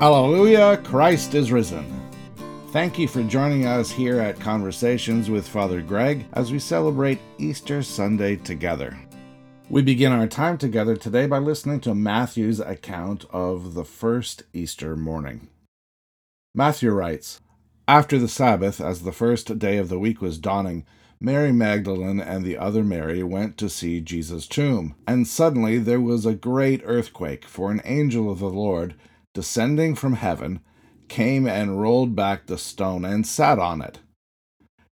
Alleluia, Christ is risen. Thank you for joining us here at Conversations with Father Greg as we celebrate Easter Sunday together. We begin our time together today by listening to Matthew's account of the first Easter morning. Matthew writes After the Sabbath, as the first day of the week was dawning, Mary Magdalene and the other Mary went to see Jesus' tomb. And suddenly there was a great earthquake, for an angel of the Lord descending from heaven, came and rolled back the stone and sat on it.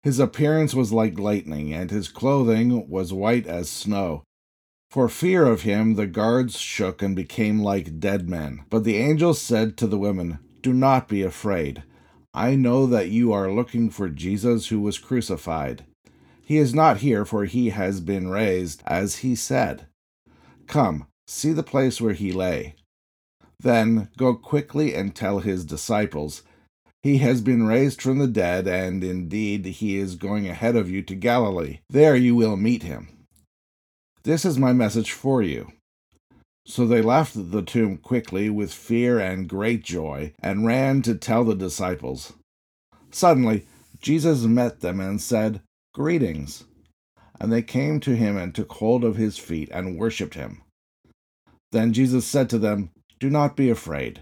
His appearance was like lightning, and his clothing was white as snow. For fear of him, the guards shook and became like dead men. But the angel said to the women, Do not be afraid. I know that you are looking for Jesus who was crucified. He is not here, for he has been raised, as he said. Come, see the place where he lay. Then go quickly and tell his disciples, He has been raised from the dead, and indeed he is going ahead of you to Galilee. There you will meet him. This is my message for you. So they left the tomb quickly with fear and great joy, and ran to tell the disciples. Suddenly Jesus met them and said, Greetings. And they came to him and took hold of his feet and worshipped him. Then Jesus said to them, do not be afraid.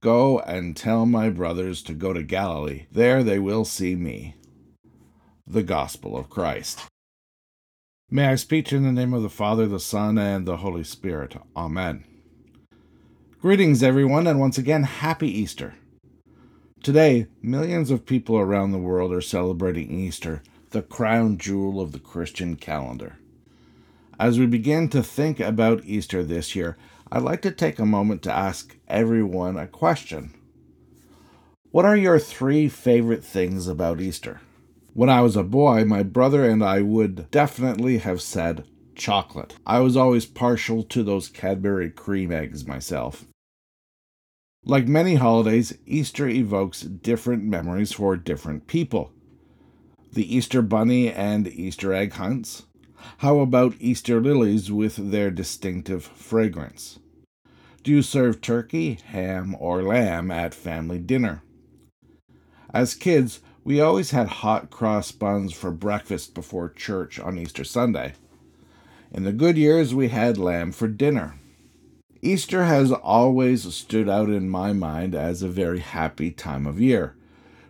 Go and tell my brothers to go to Galilee. There they will see me. The Gospel of Christ. May I speak in the name of the Father, the Son, and the Holy Spirit. Amen. Greetings, everyone, and once again, Happy Easter. Today, millions of people around the world are celebrating Easter, the crown jewel of the Christian calendar. As we begin to think about Easter this year, I'd like to take a moment to ask everyone a question. What are your three favorite things about Easter? When I was a boy, my brother and I would definitely have said chocolate. I was always partial to those Cadbury cream eggs myself. Like many holidays, Easter evokes different memories for different people. The Easter bunny and Easter egg hunts, how about Easter lilies with their distinctive fragrance? Do you serve turkey, ham, or lamb at family dinner? As kids, we always had hot cross buns for breakfast before church on Easter Sunday. In the good years, we had lamb for dinner. Easter has always stood out in my mind as a very happy time of year.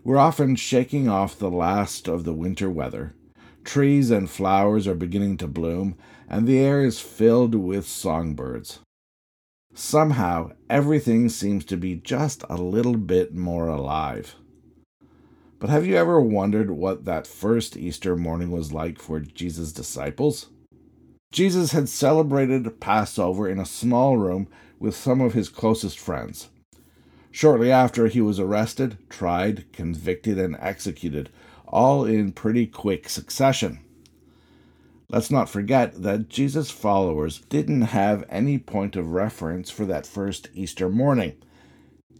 We're often shaking off the last of the winter weather, Trees and flowers are beginning to bloom, and the air is filled with songbirds. Somehow, everything seems to be just a little bit more alive. But have you ever wondered what that first Easter morning was like for Jesus' disciples? Jesus had celebrated Passover in a small room with some of his closest friends. Shortly after, he was arrested, tried, convicted, and executed, all in pretty quick succession. Let's not forget that Jesus' followers didn't have any point of reference for that first Easter morning.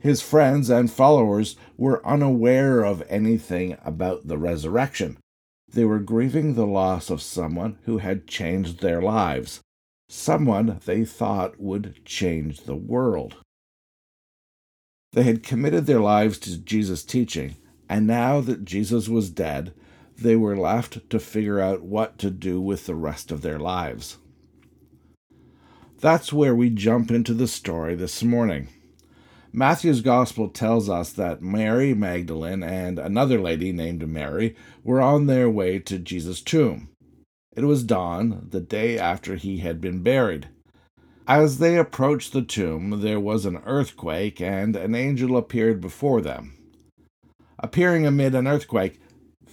His friends and followers were unaware of anything about the resurrection. They were grieving the loss of someone who had changed their lives, someone they thought would change the world. They had committed their lives to Jesus' teaching, and now that Jesus was dead, they were left to figure out what to do with the rest of their lives. That's where we jump into the story this morning. Matthew's Gospel tells us that Mary Magdalene and another lady named Mary were on their way to Jesus' tomb. It was dawn, the day after he had been buried. As they approached the tomb, there was an earthquake, and an angel appeared before them appearing amid an earthquake,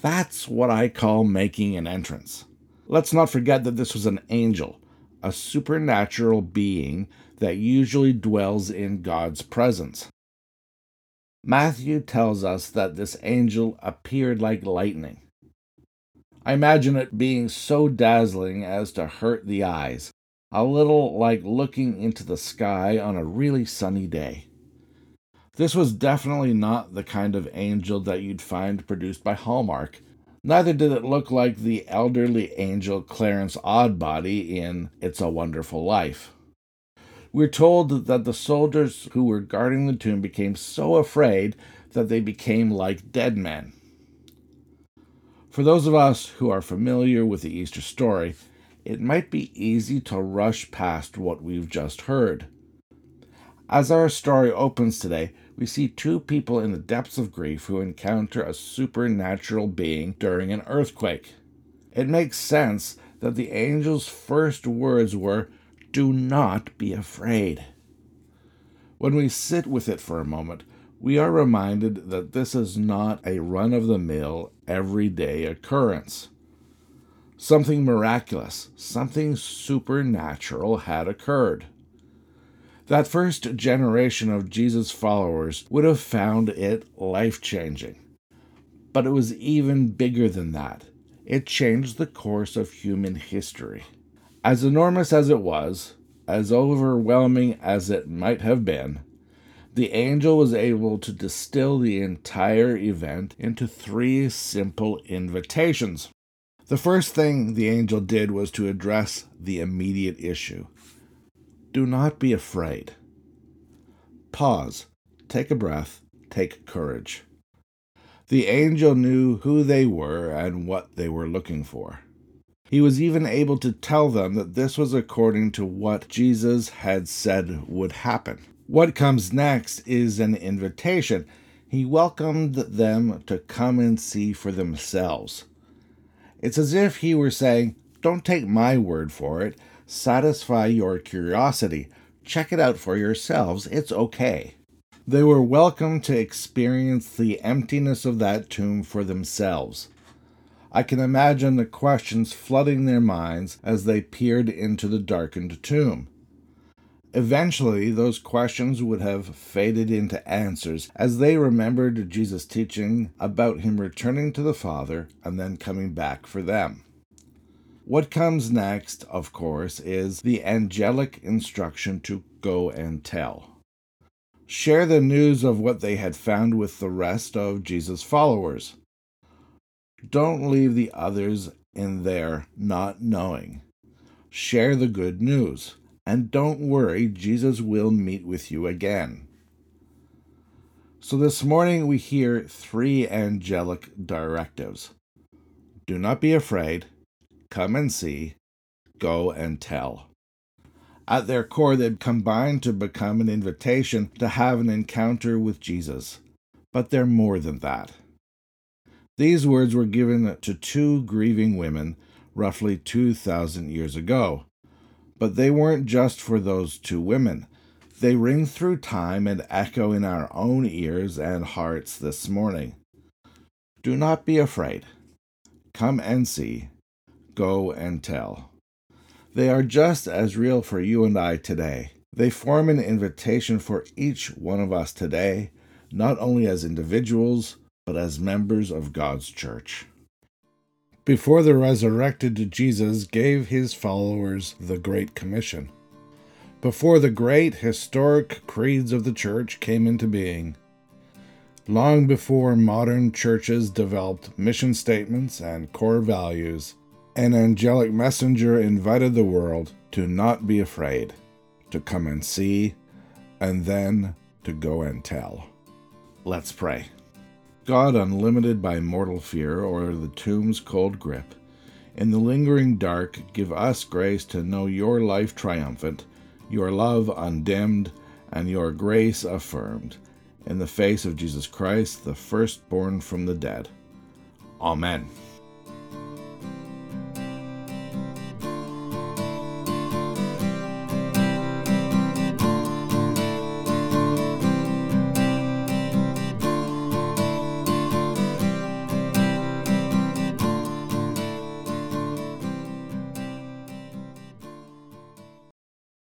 that's what I call making an entrance. Let's not forget that this was an angel, a supernatural being that usually dwells in God's presence. Matthew tells us that this angel appeared like lightning. I imagine it being so dazzling as to hurt the eyes, a little like looking into the sky on a really sunny day. This was definitely not the kind of angel that you'd find produced by Hallmark. Neither did it look like the elderly angel Clarence Odbody in It's a Wonderful Life. We're told that the soldiers who were guarding the tomb became so afraid that they became like dead men. For those of us who are familiar with the Easter story, it might be easy to rush past what we've just heard. As our story opens today, we see two people in the depths of grief who encounter a supernatural being during an earthquake. It makes sense that the angel's first words were, Do not be afraid. When we sit with it for a moment, we are reminded that this is not a run of the mill, everyday occurrence. Something miraculous, something supernatural had occurred. That first generation of Jesus' followers would have found it life changing. But it was even bigger than that. It changed the course of human history. As enormous as it was, as overwhelming as it might have been, the angel was able to distill the entire event into three simple invitations. The first thing the angel did was to address the immediate issue do not be afraid. Pause, take a breath, take courage. The angel knew who they were and what they were looking for. He was even able to tell them that this was according to what Jesus had said would happen. What comes next is an invitation. He welcomed them to come and see for themselves. It's as if he were saying, Don't take my word for it satisfy your curiosity. Check it out for yourselves. It's okay. They were welcome to experience the emptiness of that tomb for themselves. I can imagine the questions flooding their minds as they peered into the darkened tomb. Eventually, those questions would have faded into answers as they remembered Jesus' teaching about him returning to the Father and then coming back for them. What comes next, of course, is the angelic instruction to go and tell. Share the news of what they had found with the rest of Jesus' followers. Don't leave the others in there not knowing. Share the good news. And don't worry, Jesus will meet with you again. So this morning we hear three angelic directives do not be afraid, come and see, go and tell. At their core, they combine to become an invitation to have an encounter with Jesus. But they're more than that. These words were given to two grieving women roughly 2,000 years ago. But they weren't just for those two women. They ring through time and echo in our own ears and hearts this morning. Do not be afraid. Come and see go and tell. They are just as real for you and I today. They form an invitation for each one of us today, not only as individuals, but as members of God's church. Before the resurrected Jesus gave his followers the Great Commission. Before the great historic creeds of the church came into being. Long before modern churches developed mission statements and core values, an angelic messenger invited the world to not be afraid, to come and see, and then to go and tell. Let's pray. God, unlimited by mortal fear or the tomb's cold grip, in the lingering dark, give us grace to know your life triumphant, your love undimmed, and your grace affirmed, in the face of Jesus Christ, the firstborn from the dead. Amen.